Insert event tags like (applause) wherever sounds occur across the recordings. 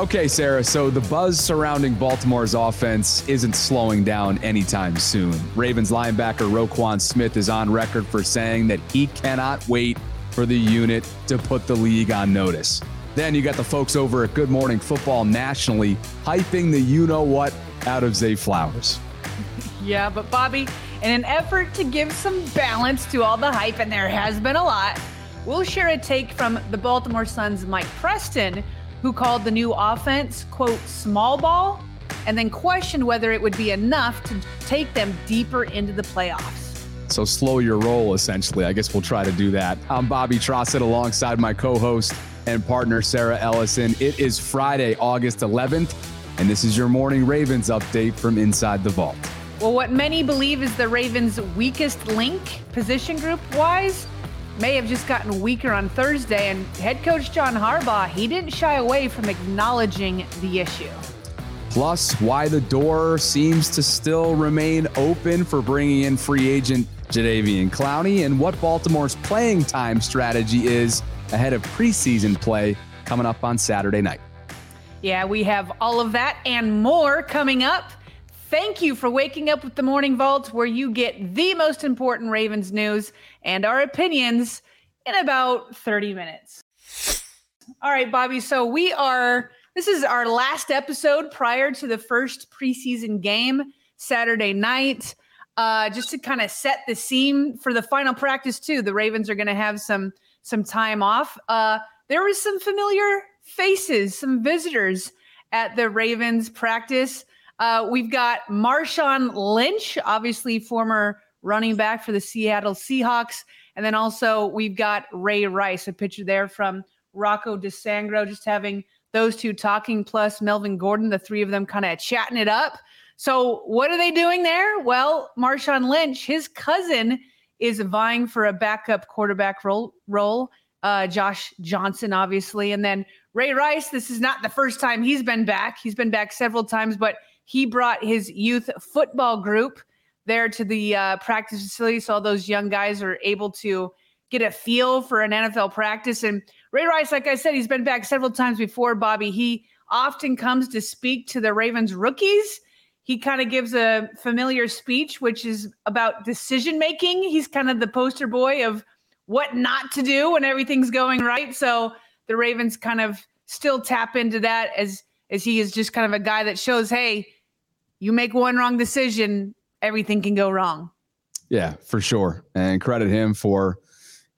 Okay, Sarah, so the buzz surrounding Baltimore's offense isn't slowing down anytime soon. Ravens linebacker Roquan Smith is on record for saying that he cannot wait for the unit to put the league on notice. Then you got the folks over at Good Morning Football nationally hyping the you know what out of Zay Flowers. (laughs) Yeah, but Bobby, in an effort to give some balance to all the hype, and there has been a lot, we'll share a take from the Baltimore Suns' Mike Preston who called the new offense, quote, small ball, and then questioned whether it would be enough to take them deeper into the playoffs. So slow your roll, essentially. I guess we'll try to do that. I'm Bobby Trossett alongside my co host and partner, Sarah Ellison. It is Friday, August 11th, and this is your morning Ravens update from inside the vault. Well, what many believe is the Ravens' weakest link, position group wise, may have just gotten weaker on Thursday. And head coach John Harbaugh, he didn't shy away from acknowledging the issue. Plus, why the door seems to still remain open for bringing in free agent Jadeveon Clowney and what Baltimore's playing time strategy is ahead of preseason play coming up on Saturday night. Yeah, we have all of that and more coming up. Thank you for waking up with the Morning Vault, where you get the most important Ravens news and our opinions in about 30 minutes. All right, Bobby. So we are, this is our last episode prior to the first preseason game Saturday night. Uh, just to kind of set the scene for the final practice too. The Ravens are going to have some some time off. Uh, there was some familiar faces, some visitors at the Ravens practice. Uh, we've got Marshawn Lynch, obviously former running back for the Seattle Seahawks. And then also we've got Ray Rice, a picture there from Rocco DiSangro, just having those two talking, plus Melvin Gordon, the three of them kind of chatting it up. So what are they doing there? Well, Marshawn Lynch, his cousin, is vying for a backup quarterback role. role. Uh, Josh Johnson, obviously, and then Ray Rice. This is not the first time he's been back. He's been back several times, but he brought his youth football group there to the uh, practice facility. So all those young guys are able to get a feel for an NFL practice. And Ray Rice, like I said, he's been back several times before, Bobby. He often comes to speak to the Ravens rookies. He kind of gives a familiar speech, which is about decision making. He's kind of the poster boy of what not to do when everything's going right. So the Ravens kind of still tap into that as as he is just kind of a guy that shows, hey, you make one wrong decision, everything can go wrong. Yeah, for sure. And credit him for,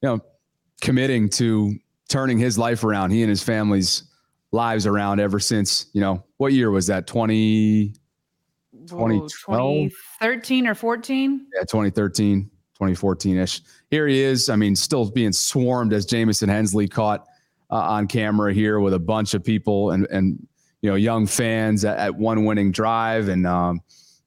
you know, committing to turning his life around, he and his family's lives around ever since, you know, what year was that? 20, 2013 or 14? Yeah, 2013, 2014 ish. Here he is. I mean, still being swarmed as Jamison Hensley caught uh, on camera here with a bunch of people and, and you know, young fans at, at one winning drive. And um,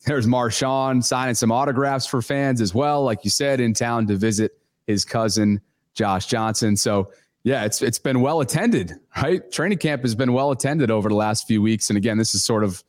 there's Marshawn signing some autographs for fans as well, like you said, in town to visit his cousin Josh Johnson. So yeah, it's it's been well attended, right? Training camp has been well attended over the last few weeks. And again, this is sort of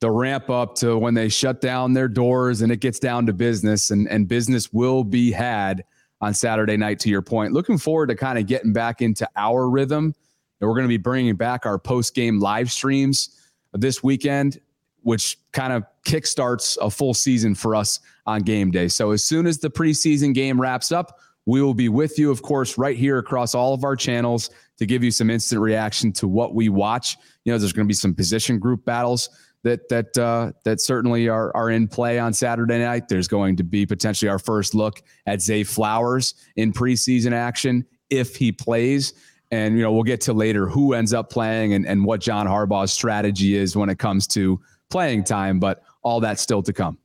the ramp up to when they shut down their doors and it gets down to business and, and business will be had on Saturday night, to your point. Looking forward to kind of getting back into our rhythm And we're going to be bringing back our post game live streams this weekend, which kind of kickstarts a full season for us on game day. So as soon as the preseason game wraps up, we will be with you, of course, right here across all of our channels to give you some instant reaction to what we watch. You know, there's going to be some position group battles that that uh, that certainly are are in play on Saturday night. There's going to be potentially our first look at Zay Flowers in preseason action if he plays. And you know, we'll get to later who ends up playing and, and what John Harbaugh's strategy is when it comes to playing time, but all that's still to come.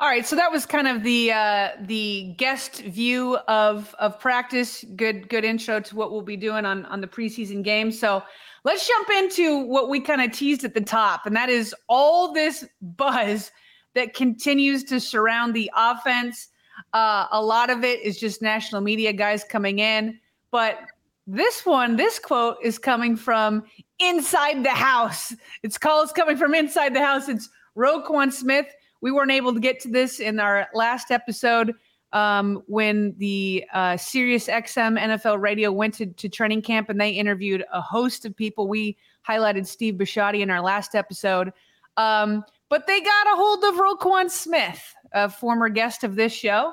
All right, so that was kind of the uh, the guest view of of practice. Good good intro to what we'll be doing on on the preseason game. So let's jump into what we kind of teased at the top, and that is all this buzz that continues to surround the offense. Uh, a lot of it is just national media guys coming in, but this one, this quote is coming from inside the house. It's calls coming from inside the house. It's Roquan Smith we weren't able to get to this in our last episode um, when the uh, Sirius XM NFL Radio went to, to training camp and they interviewed a host of people. We highlighted Steve Bisciotti in our last episode. Um, but they got a hold of Roquan Smith, a former guest of this show.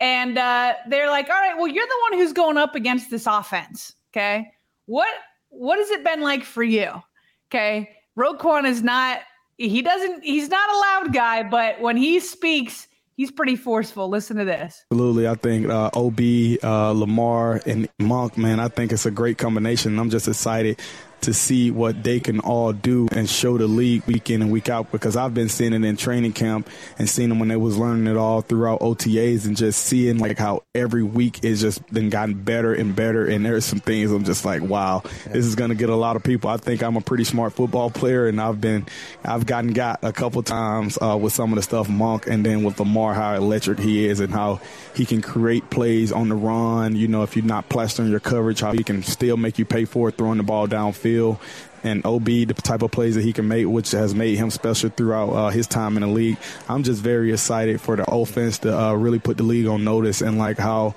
And uh, they're like, all right, well, you're the one who's going up against this offense. Okay. What what has it been like for you? Okay. Roquan is not he doesn't he's not a loud guy but when he speaks he's pretty forceful listen to this absolutely i think uh, ob uh, lamar and monk man i think it's a great combination i'm just excited to see what they can all do and show the league week in and week out because I've been seeing it in training camp and seeing them when they was learning it all throughout OTAs and just seeing like how every week is just been gotten better and better. And there's some things I'm just like wow this is going to get a lot of people. I think I'm a pretty smart football player and I've been I've gotten got a couple times uh, with some of the stuff Monk and then with Lamar how electric he is and how he can create plays on the run. You know if you're not plastering your coverage how he can still make you pay for it throwing the ball downfield and OB, the type of plays that he can make, which has made him special throughout uh, his time in the league. I'm just very excited for the offense to uh, really put the league on notice and like how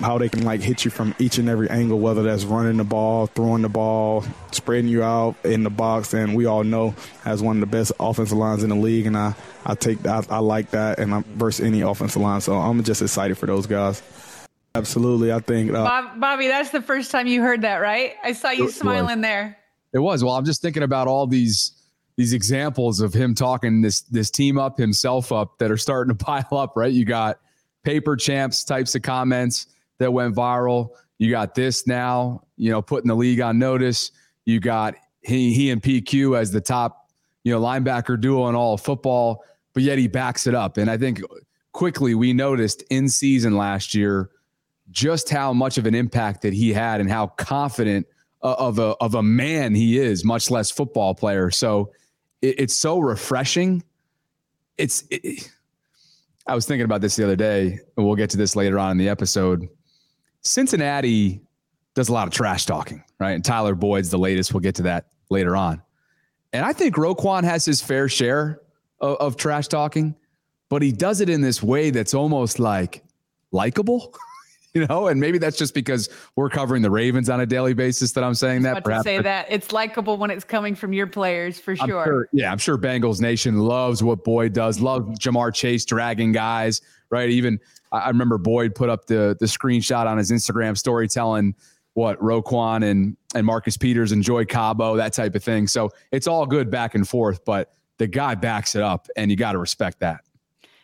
how they can like hit you from each and every angle, whether that's running the ball, throwing the ball, spreading you out in the box. And we all know as one of the best offensive lines in the league, and I I take I, I like that, and I'm versus any offensive line. So I'm just excited for those guys. Absolutely, I think. Uh, Bob, Bobby, that's the first time you heard that, right? I saw you smiling there. It was. Well, I'm just thinking about all these these examples of him talking this this team up himself up that are starting to (laughs) pile up. Right? You got paper champs types of comments that went viral. You got this now. You know, putting the league on notice. You got he he and PQ as the top you know linebacker duo in all of football, but yet he backs it up. And I think quickly we noticed in season last year just how much of an impact that he had and how confident uh, of a of a man he is, much less football player. So it, it's so refreshing. It's. It, I was thinking about this the other day, and we'll get to this later on in the episode. Cincinnati does a lot of trash talking, right? And Tyler Boyd's the latest. We'll get to that later on. And I think Roquan has his fair share of, of trash talking, but he does it in this way that's almost like likable. (laughs) (laughs) you know, and maybe that's just because we're covering the Ravens on a daily basis that I'm saying that. Perhaps say that it's likable when it's coming from your players for sure. sure. Yeah, I'm sure Bengals Nation loves what Boyd does. Love Ja'Marr Chase dragging guys, right? Even I remember Boyd put up the the screenshot on his Instagram story telling what Roquan and and Marcus Peters and Joey Cabo, that type of thing. So it's all good back and forth, but the guy backs it up, and you got to respect that.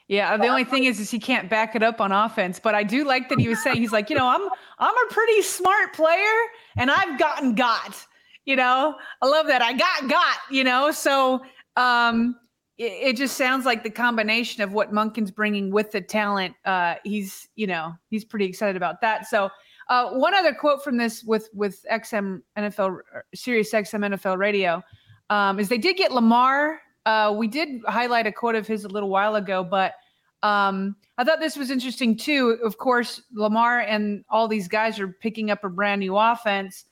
Yeah, the only thing is, is he can't back it up on offense. But I do like that he was saying he's like, you know, I'm I'm a pretty smart player, and I've gotten got. You know, I love that. I got got. You know, so um, it, it just sounds like the combination of what Monken's bringing with the talent. Uh, he's you know he's pretty excited about that. So. Uh, one other quote from this with with XM NFL Sirius XM NFL Radio um, is they did get Lamar uh, we did highlight a quote of his a little while ago, but um, I thought this was interesting too. Of course, Lamar and all these guys are picking up a brand new offense.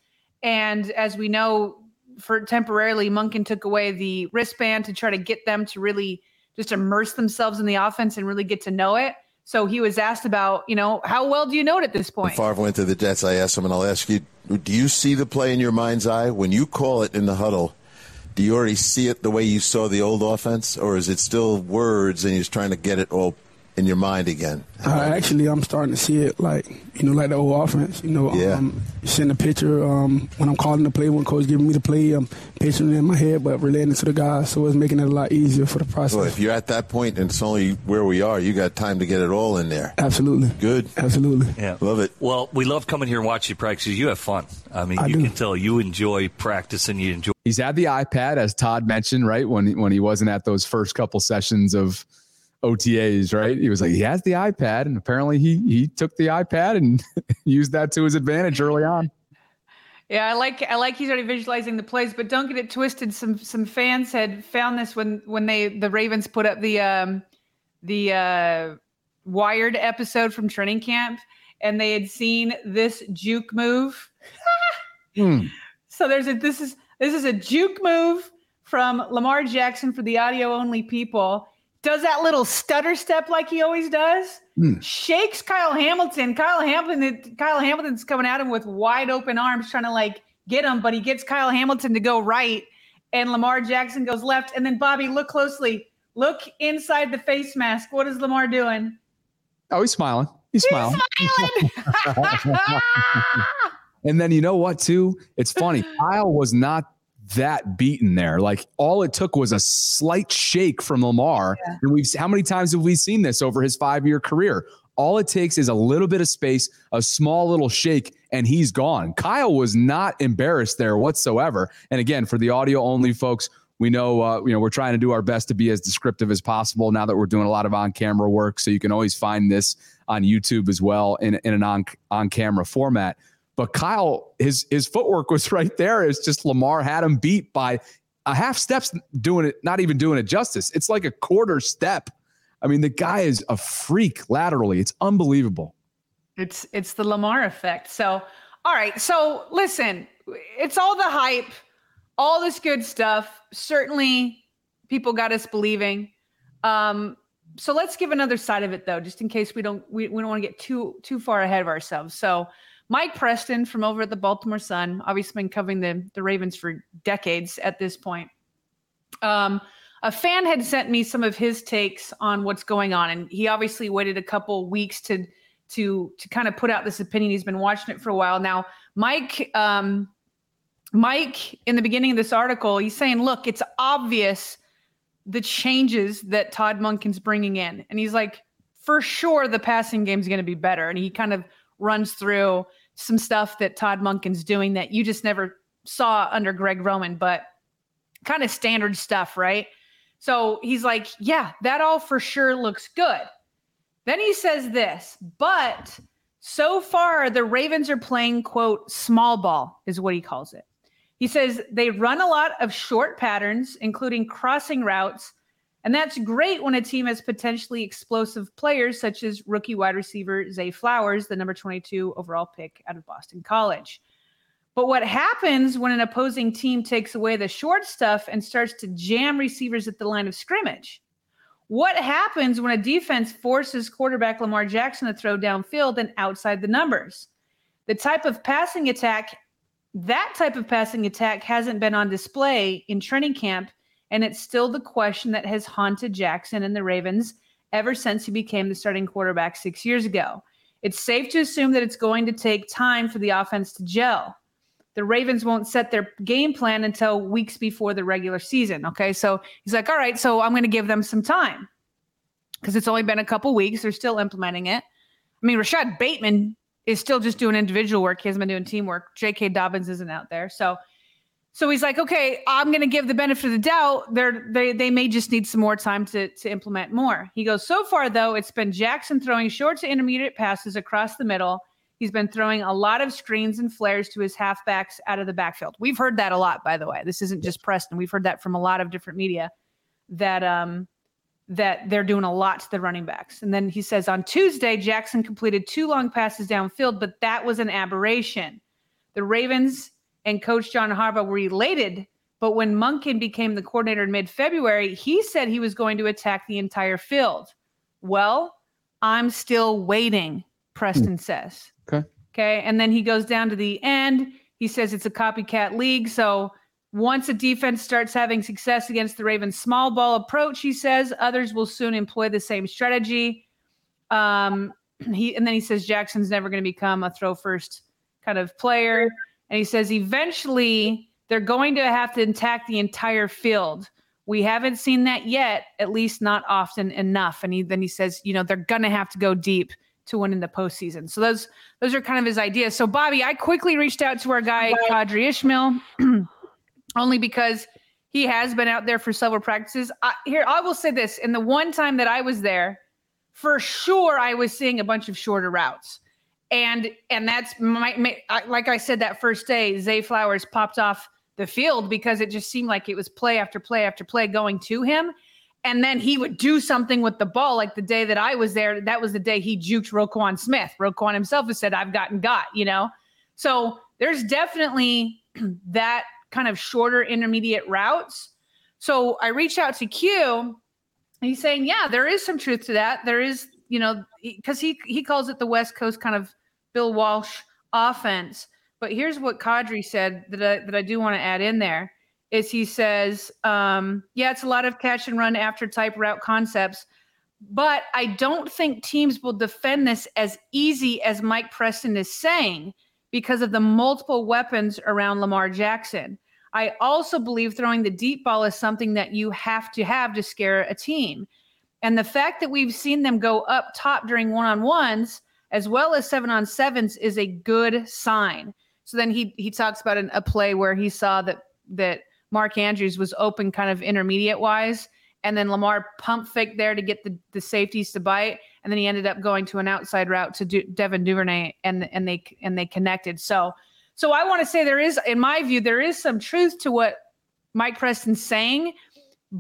And as we know, for temporarily, Monken took away the wristband to try to get them to really just immerse themselves in the offense and really get to know it. So he was asked about, you know, how well do you know it at this point? Favre went to the Jets. I asked him, and I'll ask you do you see the play in your mind's eye when you call it in the huddle? Do you already see it the way you saw the old offense, or is it still words and you're trying to get it all in your mind again? Uh, actually, I'm starting to see it like you know, like the old offense. You know, Yeah. um, seeing the picture um, when I'm calling the play, when coach giving me the play, I'm picturing it in my head, but relating it to the guys, so it's making it a lot easier for the process. Well, if you're at that point and it's only where we are, you got time to get it all in there. Absolutely, Good. absolutely. Yeah. Love it. Well, we love coming here and watching you practice. You have fun. I mean, I you do. can tell you enjoy practicing. You enjoy. He's had the iPad, as Todd mentioned, right when when he wasn't at those first couple sessions of OTAs, right? He was like, he has the iPad, and apparently he he took the iPad and (laughs) used that to his advantage early on. Yeah, I like I like he's already visualizing the plays, but don't get it twisted. Some some fans had found this when when they the Ravens put up the um the uh wired episode from training camp and they had seen this juke move. (laughs) Hmm. So there's a this is this is a juke move from Lamar Jackson for the audio only people. Does that little stutter step like he always does. Hmm. Shakes Kyle Hamilton. Kyle Hamilton Kyle Hamilton's coming at him with wide open arms trying to like get him, but he gets Kyle Hamilton to go right and Lamar Jackson goes left and then Bobby look closely. Look inside the face mask. What is Lamar doing? Oh, he's smiling. He's smiling. Smiling. (laughs) And then you know what, too? It's funny. (laughs) Kyle was not that beaten there. Like all it took was a slight shake from Lamar. Yeah. And we've how many times have we seen this over his five-year career? All it takes is a little bit of space, a small little shake, and he's gone. Kyle was not embarrassed there whatsoever. And again, for the audio only folks, we know uh, you know we're trying to do our best to be as descriptive as possible now that we're doing a lot of on-camera work. So you can always find this on YouTube as well in, in an on on-camera format. But Kyle, his his footwork was (laughs) right there. It's just Lamar had him beat by a half steps doing it, not even doing it justice. It's like a quarter step. I mean, the guy is a freak laterally. It's unbelievable. It's it's the Lamar effect. So, all right. So, listen, it's all the hype, all this good stuff. Certainly, people got us believing. Um, so let's give another side of it though, just in case we don't we, we don't want to get too too far ahead of ourselves. So, Mike Preston from over at the Baltimore Sun, obviously been covering the the Ravens for decades at this point. Um, a fan had sent me some of his takes on what's going on, and he obviously waited a couple weeks to to to kind of put out this opinion. He's been watching it for a while now. Mike, um, Mike, in the beginning of this article, he's saying, "Look, it's obvious the changes that Todd Monken's bringing in," and he's like, "For sure, the passing game's going to be better." And he kind of runs through some stuff that Todd Monken's doing that you just never saw under Greg Roman, but kind of standard stuff, right? So he's like, "Yeah, that all for sure looks good." Then he says this, but so far the Ravens are playing, quote, small ball, is what he calls it. He says they run a lot of short patterns, including crossing routes. And that's great when a team has potentially explosive players, such as rookie wide receiver Zay Flowers, the number 22 overall pick out of Boston College. But what happens when an opposing team takes away the short stuff and starts to jam receivers at the line of scrimmage? What happens when a defense forces quarterback Lamar Jackson to throw downfield and outside the numbers? The type of passing attack, that type of passing attack hasn't been on display in training camp, and it's still the question that has haunted Jackson and the Ravens ever since he became the starting quarterback six years ago. It's safe to assume that it's going to take time for the offense to gel the Ravens won't set their game plan until weeks before the regular season. Okay. So he's like, all right, so I'm going to give them some time because it's only been a couple weeks. They're still implementing it. I mean, Rashad Bateman is still just doing individual work. He hasn't been doing teamwork. J.K. Dobbins isn't out there. So, so he's like, okay, I'm going to give the benefit of the doubt. They're, they they may just need some more time to to implement more. He goes, so far though, it's been Jackson throwing short to intermediate passes across the middle. He's been throwing a lot of screens and flares to his halfbacks out of the backfield. We've heard that a lot, by the way. This isn't just Preston. We've heard that from a lot of different media that um that they're doing a lot to the running backs. And then he says on Tuesday, Jackson completed two long passes downfield, but that was an aberration. The Ravens and coach John Harbaugh were related, but when Monken became the coordinator in mid-February, he said he was going to attack the entire field. Well, I'm still waiting, Preston says. Okay. Okay. And then he goes down to the end. He says it's a copycat league. So once a defense starts having success against the Ravens' small ball approach, he says others will soon employ the same strategy. Um, (clears throat) he and then he says Jackson's never going to become a throw first kind of player. And he says eventually they're going to have to attack the entire field. We haven't seen that yet, at least not often enough. And he, then he says, you know, they're going to have to go deep to win in the postseason. So those those are kind of his ideas. So Bobby, I quickly reached out to our guy Qadry Ismail, (clears throat) only because he has been out there for several practices. I, here, I will say this: in the one time that I was there, for sure, I was seeing a bunch of shorter routes, and and that's my, my like I said that first day, Zay Flowers popped off the field because it just seemed like it was play after play after play going to him. And then he would do something with the ball. Like the day that I was there, that was the day he juked Roquan Smith. Roquan himself has said, I've gotten got, you know? So there's definitely (clears throat) that kind of shorter intermediate routes. So I reached out to Q. And he's saying, yeah, there is some truth to that. There is, you know, because he he calls it the West Coast kind of Bill Walsh offense. But here's what Qadry said that I, that I do want to add in there is he says, um, yeah, it's a lot of catch and run after type route concepts, but I don't think teams will defend this as easy as Mike Preston is saying because of the multiple weapons around Lamar Jackson. I also believe throwing the deep ball is something that you have to have to scare a team. And the fact that we've seen them go up top during one on ones as well as seven on sevens is a good sign. So then he he talks about an, a play where he saw that that Mark Andrews was open kind of intermediate wise, and then Lamar pump fake there to get the, the safeties to bite, and then he ended up going to an outside route to do Devin Duvernay, and and they and they connected. So so I want to say there is, in my view, there is some truth to what Mike Preston's saying.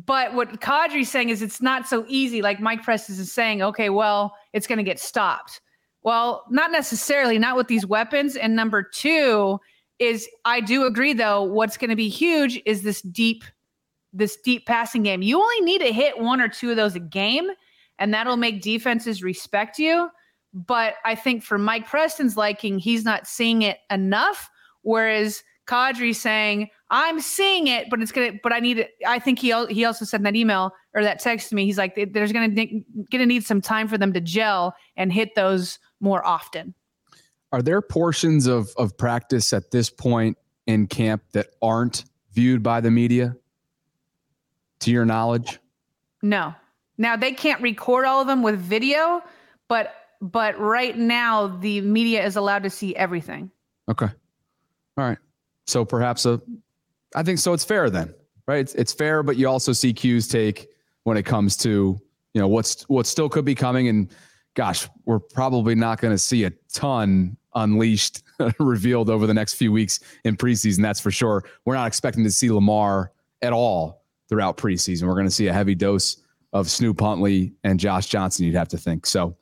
But what Qadry's saying is it's not so easy. Like Mike Preston is saying, okay, well, it's going to get stopped. Well, not necessarily, not with these weapons. And number two is I do agree though, what's going to be huge is this deep, this deep passing game. You only need to hit one or two of those a game, and that'll make defenses respect you. But I think for Mike Preston's liking, he's not seeing it enough. Whereas Qadry saying, I'm seeing it, but it's gonna, but I need it. I think he he also said in that email or that text to me, he's like, there's gonna gonna need some time for them to gel and hit those more often. Are there portions of of practice at this point in camp that aren't viewed by the media? To your knowledge? No. Now they can't record all of them with video, but but right now the media is allowed to see everything. Okay. All right. So perhaps a I think so it's fair then. Right? It's it's fair, but you also see Q's take when it comes to, you know, what's what still could be coming and gosh, we're probably not going to see a ton unleashed (laughs) revealed over the next few weeks in preseason. That's for sure. We're not expecting to see Lamar at all throughout preseason. We're going to see a heavy dose of Snoop Huntley and Josh Johnson, you'd have to think. So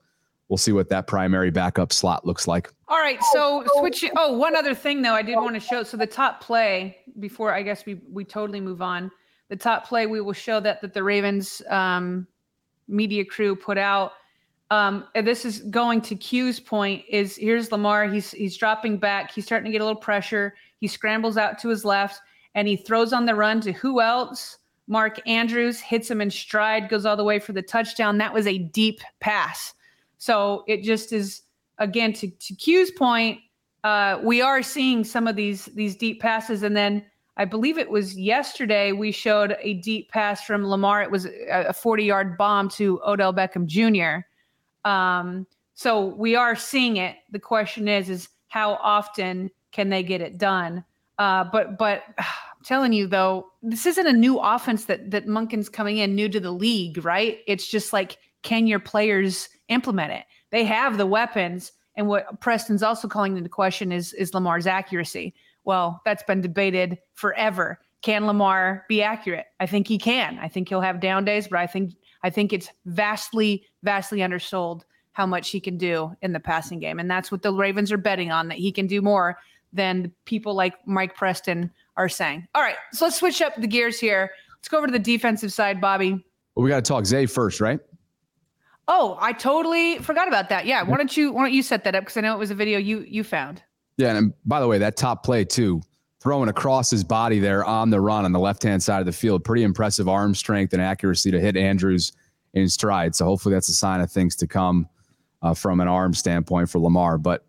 we'll see what that primary backup slot looks like. All right. So switch. Oh, one other thing though, I did want to show. So the top play before I guess we we totally move on. The top play we will show that that the Ravens um, media crew put out um, and this is going to Q's point is here's Lamar. He's he's dropping back. He's starting to get a little pressure. He scrambles out to his left and he throws on the run to who else? Mark Andrews hits him in stride, goes all the way for the touchdown. That was a deep pass. So it just is again to, to Q's point. Uh, we are seeing some of these these deep passes, and then I believe it was yesterday we showed a deep pass from Lamar. It was a 40 yard bomb to Odell Beckham Jr. Um, so we are seeing it. The question is, is how often can they get it done? Uh, but but (sighs) I'm telling you though, this isn't a new offense that that Monken's coming in new to the league, right? It's just like, can your players implement it? They have the weapons, and what Preston's also calling into question is is Lamar's accuracy. Well, that's been debated forever. Can Lamar be accurate? I think he can. I think he'll have down days, but I think I think it's vastly, vastly undersold how much he can do in the passing game. And that's what the Ravens are betting on that he can do more than people like Mike Preston are saying. All right, so let's switch up the gears here. Let's go over to the defensive side, Bobby. Well, we got to talk Zay first, right? Oh, I totally forgot about that. Yeah, why don't you why don't you set that up because I know it was a video you you found. Yeah, and by the way, that top play too, throwing across his body there on the run on the left hand side of the field, pretty impressive arm strength and accuracy to hit Andrews in stride. So hopefully that's a sign of things to come uh, from an arm standpoint for Lamar. But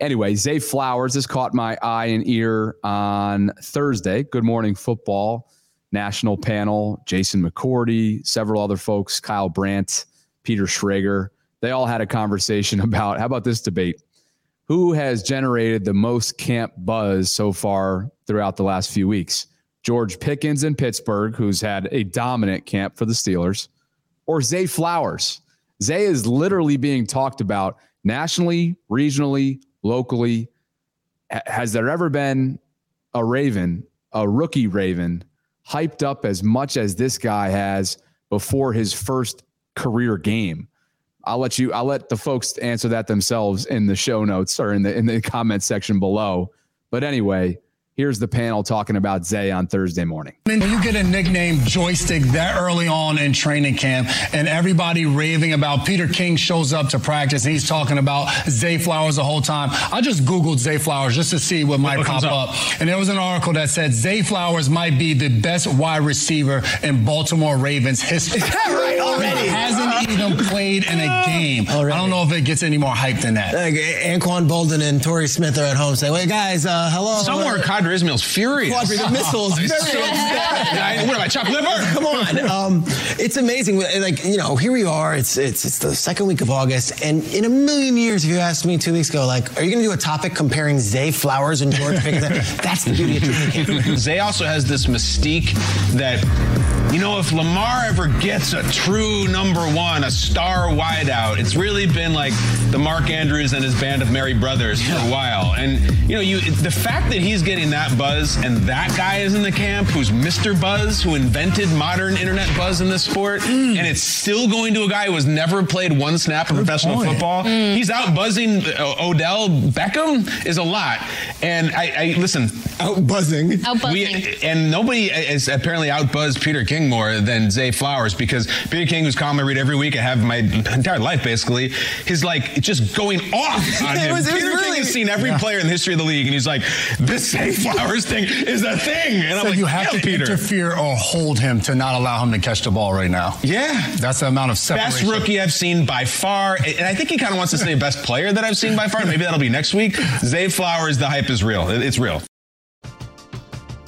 anyway, Zay Flowers has caught my eye and ear on Thursday. Good Morning Football national panel. Jason McCourty, several other folks, Kyle Brandt, Peter Schrager. They all had a conversation (laughs) about how about this debate? Who has generated the most camp buzz so far throughout the last few weeks? George Pickens in Pittsburgh, who's had a dominant camp for the Steelers, or Zay Flowers? Zay is literally being talked about nationally, regionally, locally. Has there ever been a Raven, a rookie Raven, hyped up as much as this guy has before his first career game? I'll let you. I'll let the folks answer that themselves in the show notes or in the in the comment section below. But anyway, Here's the panel talking about Zay on Thursday morning. When you get a nickname joystick that early on in training camp and everybody raving about Peter King shows up to practice and he's talking about Zay Flowers the whole time. I just Googled Zay Flowers just to see what might what pop up? up. And there was an article that said Zay Flowers might be the best wide receiver in Baltimore Ravens history. Is (laughs) that right already? He hasn't even played in a game. Already. I don't know if it gets any more hype than that. Like Anquan Boldin and Torrey Smith are at home saying, wait, guys, uh, hello. Somewhere, Qadry Ismail's furious. The missiles. (laughs) very so, (laughs) what am I, chopped liver? (laughs) Come on. Um, it's amazing. Like, you know, here we are. It's, it's, it's the second week of August. And in a million years, if you asked me two weeks ago, like, are you going to do a topic comparing Zay Flowers and George Pickens? That's the beauty of training Zay also has this mystique that, you know, if Lamar ever gets a true number one, a star wideout, it's really been like the Mark Andrews and his band of merry brothers for a while. And, you know, you the fact that he's getting that buzz and that guy is in the camp who's Mr. Buzz, who invented modern internet buzz in this sport, mm. and it's still going to a guy who has never played one snap of professional point. football. Mm. He's out buzzing uh, Odell Beckham is a lot. And I, I listen, out buzzing. Out buzzing. and nobody is apparently out buzzed Peter King more than Zay Flowers because Peter King, who's column I read every week, I have my entire life basically, he's like just going off (laughs) on him. Was, Peter really, King has seen every player in the history of the league, and he's like, this Zay Flowers thing is a thing. And so I'm like, you have to Peter. interfere or hold him to not allow him to catch the ball right now. Yeah. That's the amount of separation. Best rookie I've seen by far. And I think he kind of wants to say best player that I've seen by far. Maybe that'll be next week. Zay Flowers, the hype is real. It's real.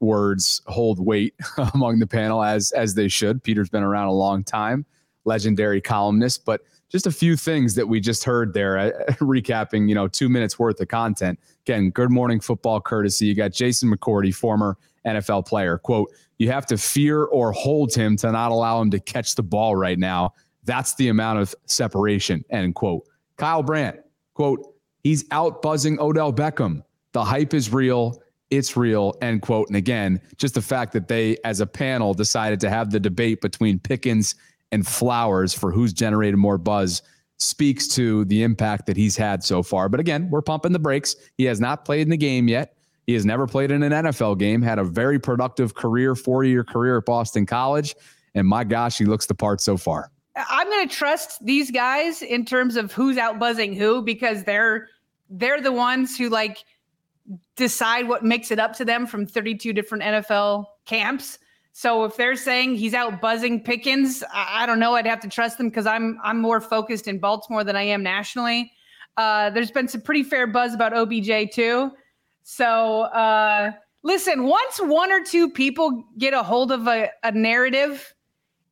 words hold weight (laughs) among the panel as as they should. Peter's been around a long time, legendary columnist, but just a few things that we just heard there, uh, (laughs) recapping, you know, two minutes worth of content. Again, good morning football courtesy. You got Jason McCourty, former NFL player. Quote, you have to fear or hold him to not allow him to catch the ball right now. That's the amount of separation. End quote. Kyle Brandt, quote, he's out buzzing Odell Beckham. The hype is real. It's real. End quote. And again, just the fact that they, as a panel, decided to have the debate between Pickens and Flowers for who's generated more buzz speaks to the impact that he's had so far. But again, we're pumping the brakes. He has not played in the game yet. He has never played in an NFL game, had a very productive career, four year career at Boston College. And my gosh, he looks the part so far. I'm going to trust these guys in terms of who's out buzzing who because they're they're the ones who like decide what makes it up to them from 32 different NFL camps. So if they're saying he's out buzzing Pickens, I, I don't know. I'd have to trust them because I'm I'm more focused in Baltimore than I am nationally. Uh, there's been some pretty fair buzz about OBJ too. So uh, listen, once one or two people get a hold of a, a narrative,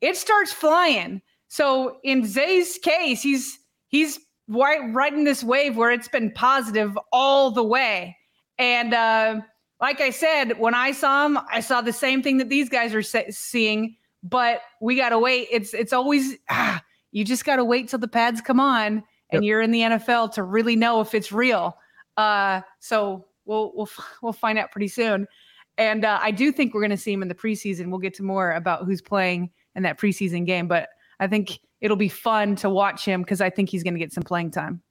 it starts flying. So in Zay's case, he's he's right riding this wave where it's been positive all the way. And uh, like I said, when I saw him, I saw the same thing that these guys are seeing. But we gotta wait. It's it's always ah, you just gotta wait till the pads come on and yep. you're in the NFL to really know if it's real. Uh, so we'll we'll we'll find out pretty soon. And uh, I do think we're going to see him in the preseason. We'll get to more about who's playing in that preseason game, but I think it'll be fun to watch him because I think he's going to get some playing time.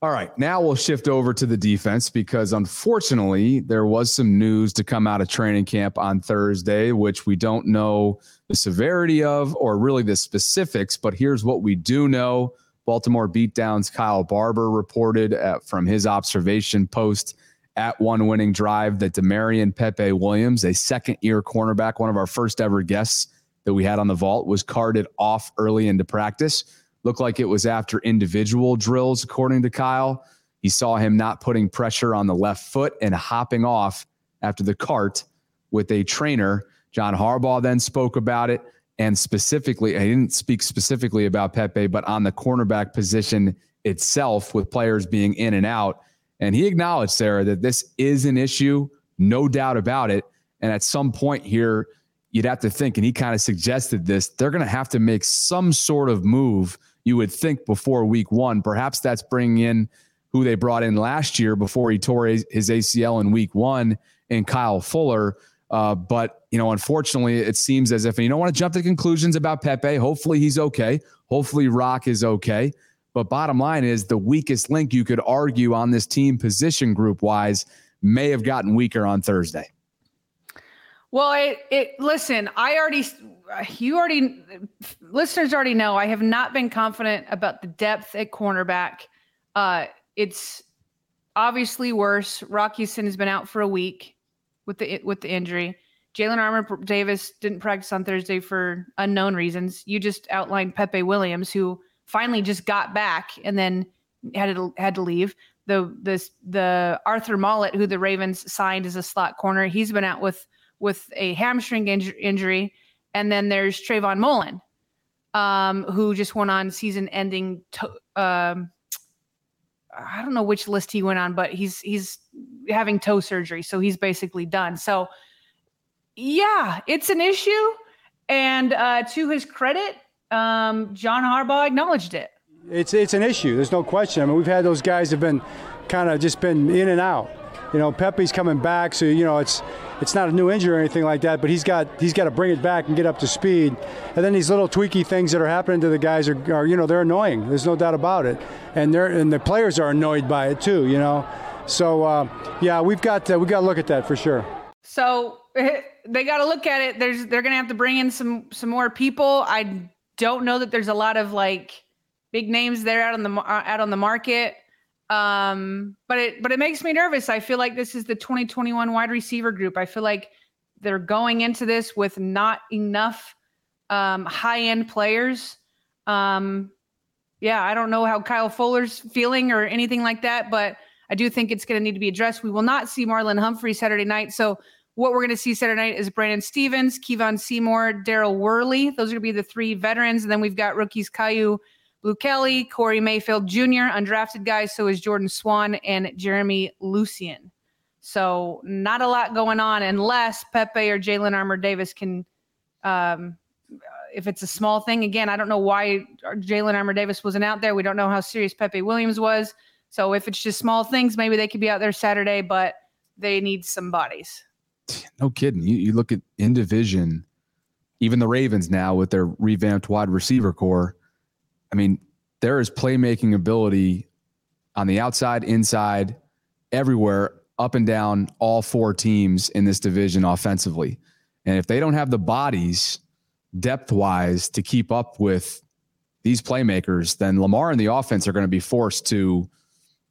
All right, now we'll shift over to the defense because unfortunately there was some news to come out of training camp on Thursday, which we don't know the severity of or really the specifics. But here's what we do know: Baltimore Beatdown's Kyle Barber reported at, from his observation post at one winning drive that Damarion Pepe Williams, a second-year cornerback, one of our first ever guests that we had on the vault, was carted off early into practice Looked like it was after individual drills, according to Kyle. He saw him not putting pressure on the left foot and hopping off after the cart with a trainer. John Harbaugh then spoke about it. And specifically, I didn't speak specifically about Pepe, but on the cornerback position itself, with players being in and out. And he acknowledged, Sarah, that this is an issue, no doubt about it. And at some point here, you'd have to think, and he kind of suggested this, they're going to have to make some sort of move you would think before week one. Perhaps that's bringing in who they brought in last year before he tore his ACL in week one and Kyle Fuller. Uh, but, you know, unfortunately, it seems as if, and you don't want to jump to conclusions about Pepe. Hopefully he's okay. Hopefully Rock is okay. But bottom line is the weakest link you could argue on this team position group wise may have gotten weaker on Thursday. Well, it, it listen, I already you already listeners already know I have not been confident about the depth at cornerback. Uh, it's obviously worse. Rock Ya-Sin has been out for a week with the with the injury. Jalen Armour Davis didn't practice on Thursday for unknown reasons. You just outlined Pepe Williams, who finally just got back and then had to had to leave. The this the Arthur Maulet, who the Ravens signed as a slot corner, he's been out with with a hamstring inj- injury and then there's Trayvon Mullen, um, who just went on season-ending. To, um, I don't know which list he went on, but he's he's having toe surgery, so he's basically done. So, yeah, it's an issue. And uh, to his credit, um, John Harbaugh acknowledged it. It's it's an issue. There's no question. I mean, we've had those guys have been kind of just been in and out. You know, Pepe's coming back, so you know it's it's not a new injury or anything like that, but he's got he's got to bring it back and get up to speed. And then these little tweaky things that are happening to the guys are, are you know they're annoying. There's no doubt about it, and they're and the players are annoyed by it too. You know, so uh, yeah, we've got uh, we got to look at that for sure. So they got to look at it. There's they're gonna have to bring in some some more people. I don't know that there's a lot of like big names there out on the out on the market. Um, but it but it makes me nervous. I feel like this is the 2021 wide receiver group. I feel like they're going into this with not enough um, high end players. Um, yeah, I don't know how Kyle Fuller's feeling or anything like that, but I do think it's going to need to be addressed. We will not see Marlon Humphrey Saturday night. So, what we're going to see Saturday night is Brandon Stephens, Kevon Seymour, Daryl Worley. Those are going to be the three veterans. And then we've got rookies Kyu Blu Kelly, Corey Mayfield Jr., undrafted guys. So is Jordan Swann and Jeremy Lucien. So, not a lot going on unless Pepe or Jalen Armour Davis can um, if it's a small thing, again, I don't know why Jalen Armour Davis wasn't out there. We don't know how serious Pepe Williams was. So if it's just small things, maybe they could be out there Saturday, but they need some bodies. No kidding. You, you look at in division, even the Ravens now with their revamped wide receiver corps. I mean, there is playmaking ability on the outside, inside, everywhere, up and down all four teams in this division offensively. And if they don't have the bodies depth wise to keep up with these playmakers, then Lamar and the offense are going to be forced to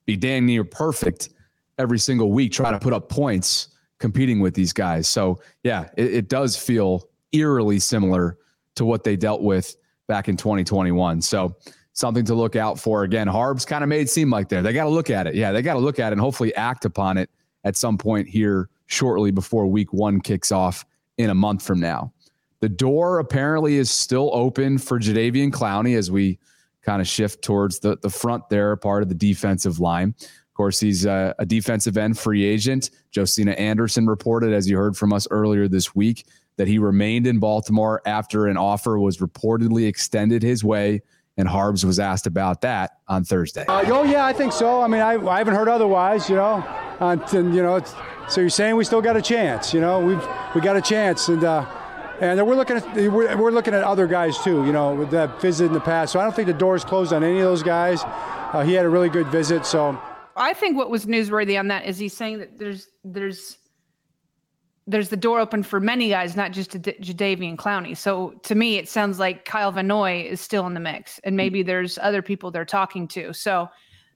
be damn near perfect every single week, trying to put up points competing with these guys. So, yeah, it, it does feel eerily similar to what they dealt with back in 2021. So, something to look out for. Again, Harbs kind of made it seem like there. They got to look at it. Yeah, they got to look at it and hopefully act upon it at some point here shortly before week one kicks off in a month from now. The door apparently is still open for Jadeveon Clowney as we kind of shift towards the, the front there, part of the defensive line. Of course, he's a, a defensive end free agent. Josina Anderson reported, as you heard from us earlier this week, that he remained in Baltimore after an offer was reportedly extended his way. And Harbs was asked about that on Thursday. Uh, oh yeah, I think so. I mean, I, I haven't heard otherwise. You know, uh, and, you know, so you're saying we still got a chance. You know, we've we got a chance, and uh, and we're looking at we're, we're looking at other guys too. You know, with that visit in the past. So I don't think the door's closed on any of those guys. Uh, he had a really good visit. So I think what was newsworthy on that is he's saying that there's there's there's the door open for many guys, not just to Jadeveon Clowney. So to me, it sounds like Kyle Van Noy is still in the mix, and mm. maybe there's other people they're talking to. So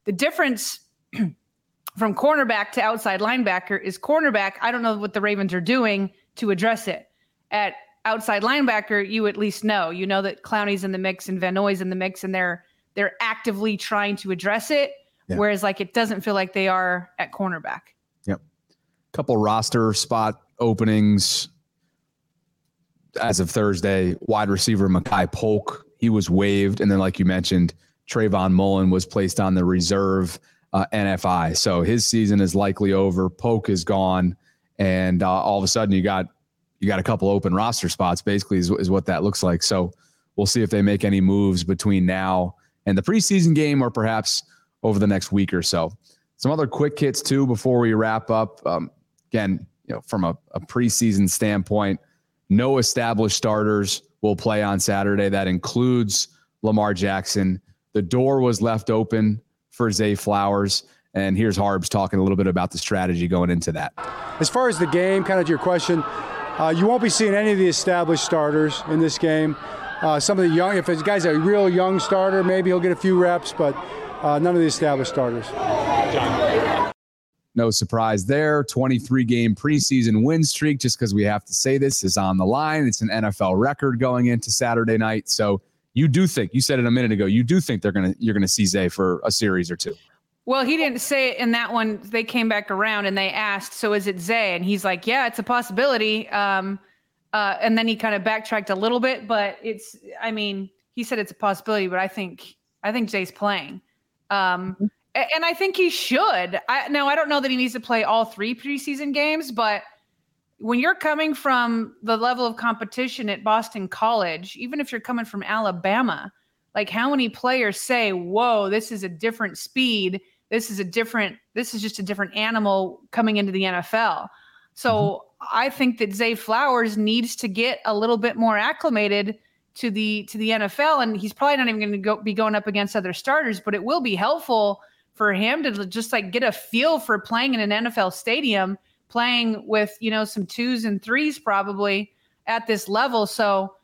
the difference (clears throat) from cornerback to outside linebacker is cornerback. I don't know what the Ravens are doing to address it. At outside linebacker, you at least know. You know that Clowney's in the mix and Van Noy's in the mix, and they're they're actively trying to address it. Yeah. Whereas, like, it doesn't feel like they are at cornerback. Yep. Couple roster spot openings as of Thursday. Wide receiver Makai Polk, he was waived, and then, like you mentioned, Trayvon Mullen was placed on the reserve uh, NFI. So his season is likely over. Polk is gone, and uh, all of a sudden you got you got a couple open roster spots, basically, is, is what that looks like. So we'll see if they make any moves between now and the preseason game or perhaps over the next week or so. Some other quick hits, too, before we wrap up. Um, again, you know, from a, a preseason standpoint, no established starters will play on Saturday. That includes Lamar Jackson. The door was left open for Zay Flowers. And here's Harbs talking a little bit about the strategy going into that. As far as the game, kind of to your question, uh, you won't be seeing any of the established starters in this game. Uh, some of the young, if a guy's a real young starter, maybe he'll get a few reps, but uh, none of the established starters. No surprise there. 23 game preseason win streak, just because we have to say this, is on the line. It's an NFL record going into Saturday night. So you do think, you said it a minute ago, you do think they're gonna you're gonna see Zay for a series or two. Well, he didn't say it in that one. They came back around and they asked, "So is it Zay?" And he's like, "Yeah, it's a possibility." Um, uh, and then he kind of backtracked a little bit, but it's. I mean, he said it's a possibility, but I think I think Zay's playing, um, mm-hmm. And I think he should. I now I don't know that he needs to play all three preseason games, but when you're coming from the level of competition at Boston College, even if you're coming from Alabama, like how many players say, "Whoa, this is a different speed." this is a different this is just a different animal coming into the NFL. So mm-hmm. I think that Zay Flowers needs to get a little bit more acclimated to the to the NFL, and he's probably not even going to go, be going up against other starters, but it will be helpful for him to just like get a feel for playing in an NFL stadium, playing with you know some twos and threes probably at this level. So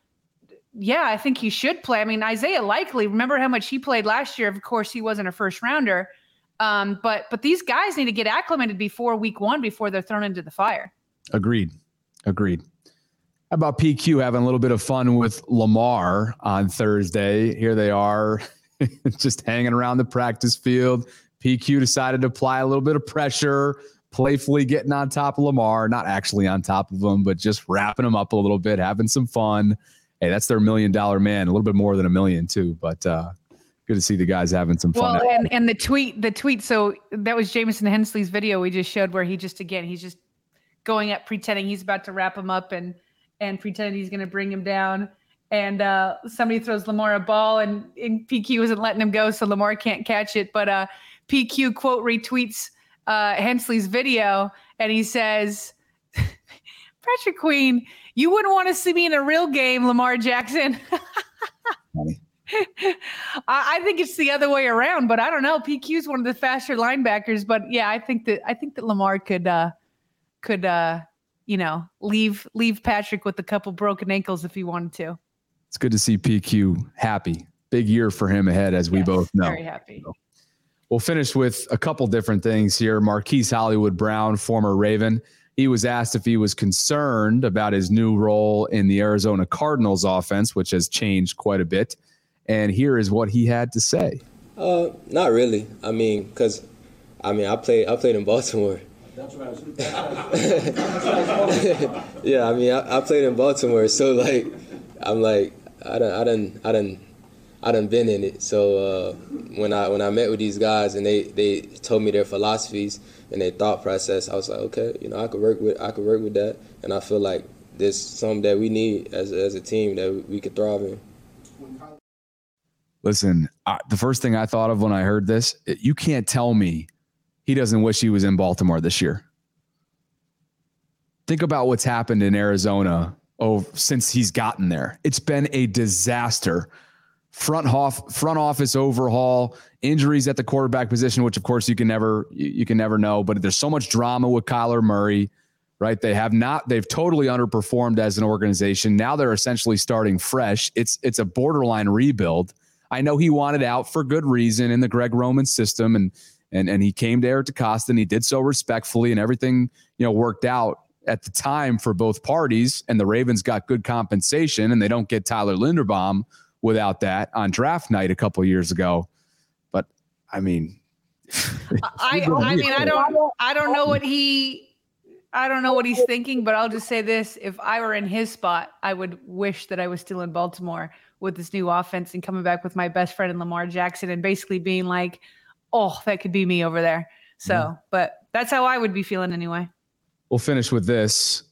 yeah, I think he should play. I mean, Isaiah Likely, remember how much he played last year? Of course, he wasn't a first rounder, um, but but these guys need to get acclimated before week one before they're thrown into the fire. Agreed. Agreed. How about PQ having a little bit of fun with Lamar on Thursday? Here they are, (laughs) just hanging around the practice field. PQ decided to apply a little bit of pressure, playfully getting on top of Lamar, not actually on top of him, but just wrapping him up a little bit, having some fun. Hey, that's their million dollar man, a little bit more than a million too, but uh, good to see the guys having some fun. Well, and, and the tweet, the tweet. So that was Jamison Hensley's video we just showed, where he just again he's just going up, pretending he's about to wrap him up and and pretend he's going to bring him down. And uh, somebody throws Lamar a ball, and, and PQ isn't letting him go, so Lamar can't catch it. But uh, PQ quote retweets uh, Hensley's video, and he says, (laughs) "Patrick Queen, you wouldn't want to see me in a real game, Lamar Jackson." (laughs) (laughs) I, I think it's the other way around, but I don't know. PQ is one of the faster linebackers, but yeah, I think that I think that Lamar could uh, could uh, you know leave leave Patrick with a couple broken ankles if he wanted to. It's good to see PQ happy. Big year for him ahead, as we yes, both know. Very happy. So we'll finish with a couple different things here. Marquise Hollywood Brown, former Raven, he was asked if he was concerned about his new role in the Arizona Cardinals offense, which has changed quite a bit. And here is what he had to say. Uh, not really. I mean, because I mean, I played I played in Baltimore. That's right. (laughs) yeah, I mean, I, I, played in Baltimore, so like, I'm like, I don't, I don't, I don't, I done been in it. So uh, when I when I met with these guys and they they told me their philosophies and their thought process, I was like, okay, you know, I could work with I could work with that, and I feel like there's something that we need as as a team that we could thrive in. Listen, I, the first thing I thought of when I heard this, it, you can't tell me he doesn't wish he was in Baltimore this year. Think about what's happened in Arizona oh since he's gotten there. It's been a disaster. Front off front office overhaul, injuries at the quarterback position, which of course you can never you, can never know. But there's so much drama with Kyler Murray, right? They have not they've totally underperformed as an organization. Now they're essentially starting fresh. It's it's a borderline rebuild I know he wanted out for good reason in the Greg Roman system, and and and he came to Eric DeCosta and he did so respectfully, and everything you know worked out at the time for both parties. And the Ravens got good compensation, and they don't get Tyler Linderbaum without that on draft night a couple years ago. But I mean, (laughs) I I mean I don't I don't know what he I don't know what he's thinking, but I'll just say this: if I were in his spot, I would wish that I was still in Baltimore with this new offense and coming back with my best friend in Lamar Jackson and basically being like, oh, that could be me over there. So, yeah. but that's how I would be feeling anyway. We'll finish with this.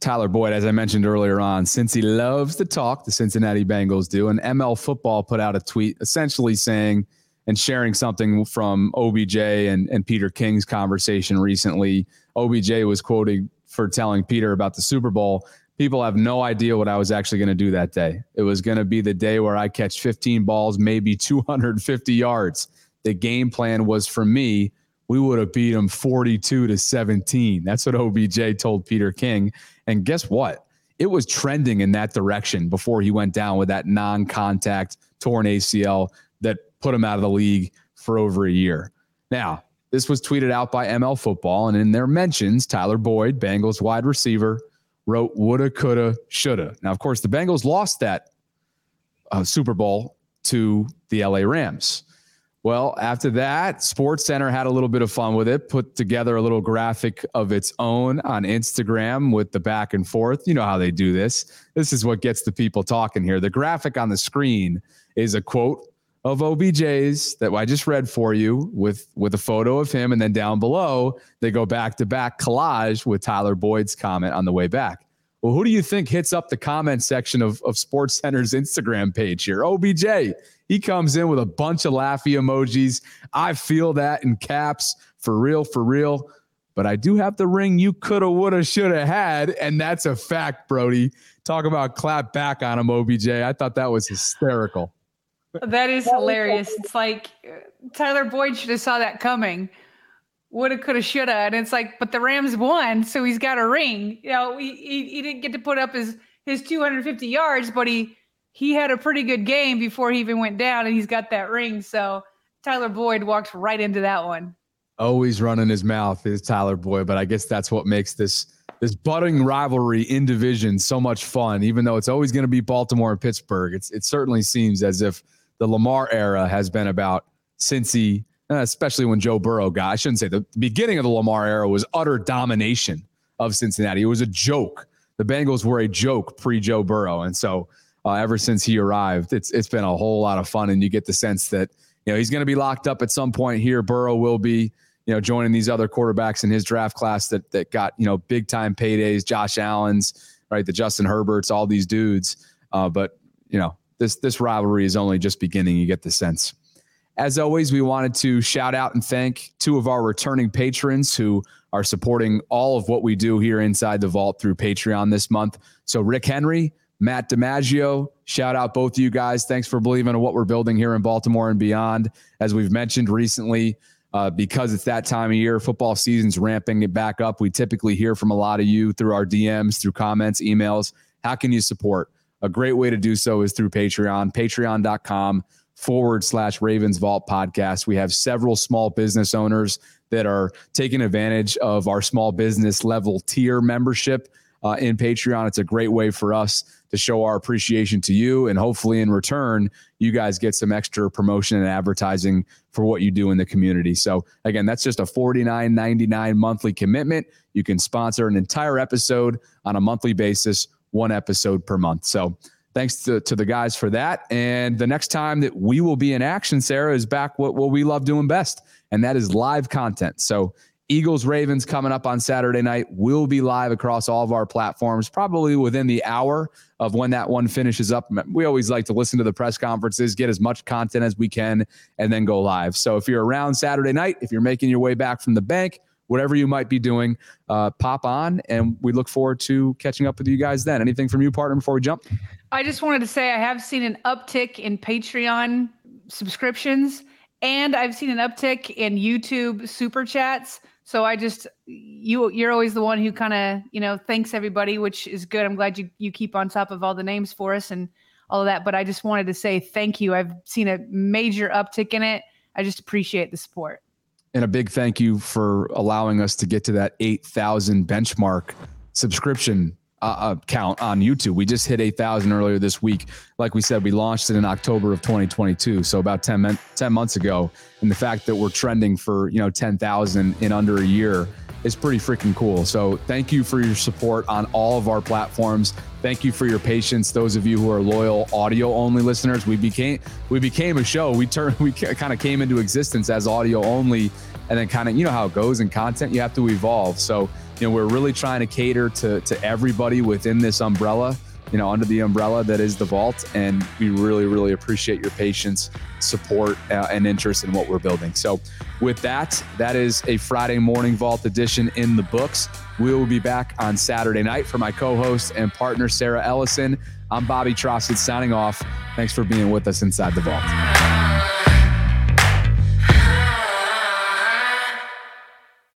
Tyler Boyd, as I mentioned earlier on, since he loves to talk, the Cincinnati Bengals do, and ML Football put out a tweet essentially saying and sharing something from OBJ and, and Peter King's conversation recently. OBJ was quoted for telling Peter about the Super Bowl people have no idea what I was actually going to do that day. It was going to be the day where I catch 15 balls, maybe 250 yards. The game plan was for me, we would have beat them 42 to 17. That's what OBJ told Peter King. And guess what? It was trending in that direction before he went down with that non contact torn ACL that put him out of the league for over a year. Now, this was tweeted out by ML Football, and in their mentions, Tyler Boyd, Bengals wide receiver, wrote woulda, coulda, shoulda. Now, of course, the Bengals lost that uh, Super Bowl to the LA Rams. Well, after that, Sports Center had a little bit of fun with it, put together a little graphic of its own on Instagram with the back and forth. You know how they do this. This is what gets the people talking here. The graphic on the screen is a quote of OBJ's that I just read for you with with a photo of him, and then down below they go back to back collage with Tyler Boyd's comment on the way back. Well, who do you think hits up the comment section of, of Sports Center's Instagram page here? OBJ. He comes in with a bunch of laughy emojis. I feel that in caps for real, for real. But I do have the ring you coulda, woulda, shoulda had, and that's a fact, Brody. Talk about clap back on him, OBJ. I thought that was hysterical. That is hilarious. It's like uh, Tyler Boyd should have saw that coming. Woulda, coulda, shoulda, and it's like, but the Rams won, so he's got a ring. You know, he, he, he didn't get to put up his his 250 yards, but he he had a pretty good game before he even went down, and he's got that ring. So Tyler Boyd walks right into that one. Always running his mouth is Tyler Boyd, but I guess that's what makes this this budding rivalry in division so much fun, even though it's always going to be Baltimore and Pittsburgh. It's, it certainly seems as if the Lamar era has been about Cincy, uh, especially when Joe Burrow got. I shouldn't say the beginning of the Lamar era was utter domination of Cincinnati. It was a joke. The Bengals were a joke pre Joe Burrow, and so uh, ever since he arrived, it's it's been a whole lot of fun, and you get the sense that you know he's going to be locked up at some point here. Burrow will be you know, joining these other quarterbacks in his draft class that that got you know big time paydays, Josh Allen's, right, the Justin Herberts, all these dudes. Uh, but you know, this this rivalry is only just beginning. You get the sense. As always, we wanted to shout out and thank two of our returning patrons who are supporting all of what we do here inside the vault through Patreon this month. So Rick Henry, Matt DiMaggio, shout out both of you guys. Thanks for believing in what we're building here in Baltimore and beyond. As we've mentioned recently, uh, because it's that time of year. Football season's ramping it back up. We typically hear from a lot of you through our DMs, through comments, emails. How can you support? A great way to do so is through Patreon, patreon.com forward slash Ravens Vault podcast. We have several small business owners that are taking advantage of our small business level tier membership uh, in Patreon. It's a great way for us to show our appreciation to you. And hopefully, in return, you guys get some extra promotion and advertising for what you do in the community. So, again, that's just a $49.99 monthly commitment. You can sponsor an entire episode on a monthly basis, one episode per month. So, thanks to, to the guys for that. And the next time that we will be in action, Sarah, is back what, what we love doing best, and that is live content. So, Eagles Ravens coming up on Saturday night will be live across all of our platforms, probably within the hour of when that one finishes up. We always like to listen to the press conferences, get as much content as we can, and then go live. So if you're around Saturday night, if you're making your way back from the bank, whatever you might be doing, uh, pop on, and we look forward to catching up with you guys then. Anything from you, partner, before we jump? I just wanted to say I have seen an uptick in Patreon subscriptions, and I've seen an uptick in YouTube super chats. So I just you you're always the one who kind of you know thanks everybody, which is good. I'm glad you you keep on top of all the names for us and all of that. But I just wanted to say thank you. I've seen a major uptick in it. I just appreciate the support. And a big thank you for allowing us to get to that 8,000 benchmark subscription uh, uh, count on YouTube. We just hit 8,000 earlier this week. Like we said, we launched it in October of 2022, so about 10, men- 10 months ago. And the fact that we're trending for you know 10,000 in under a year is pretty freaking cool. So thank you for your support on all of our platforms. Thank you for your patience. Those of you who are loyal audio only listeners, we became we became a show. We turned (laughs) we kind of came into existence as audio only, and then kind of you know how it goes in content. You have to evolve. So you know, we're really trying to cater to to everybody within this umbrella, you know, under the umbrella that is the vault. And we really, really appreciate your patience, support, uh, and interest in what we're building. So, with that, that is a Friday morning vault edition in the books. We will be back on Saturday night for my co-host and partner Sarah Ellison. I'm Bobby Trossett signing off. Thanks for being with us inside the vault.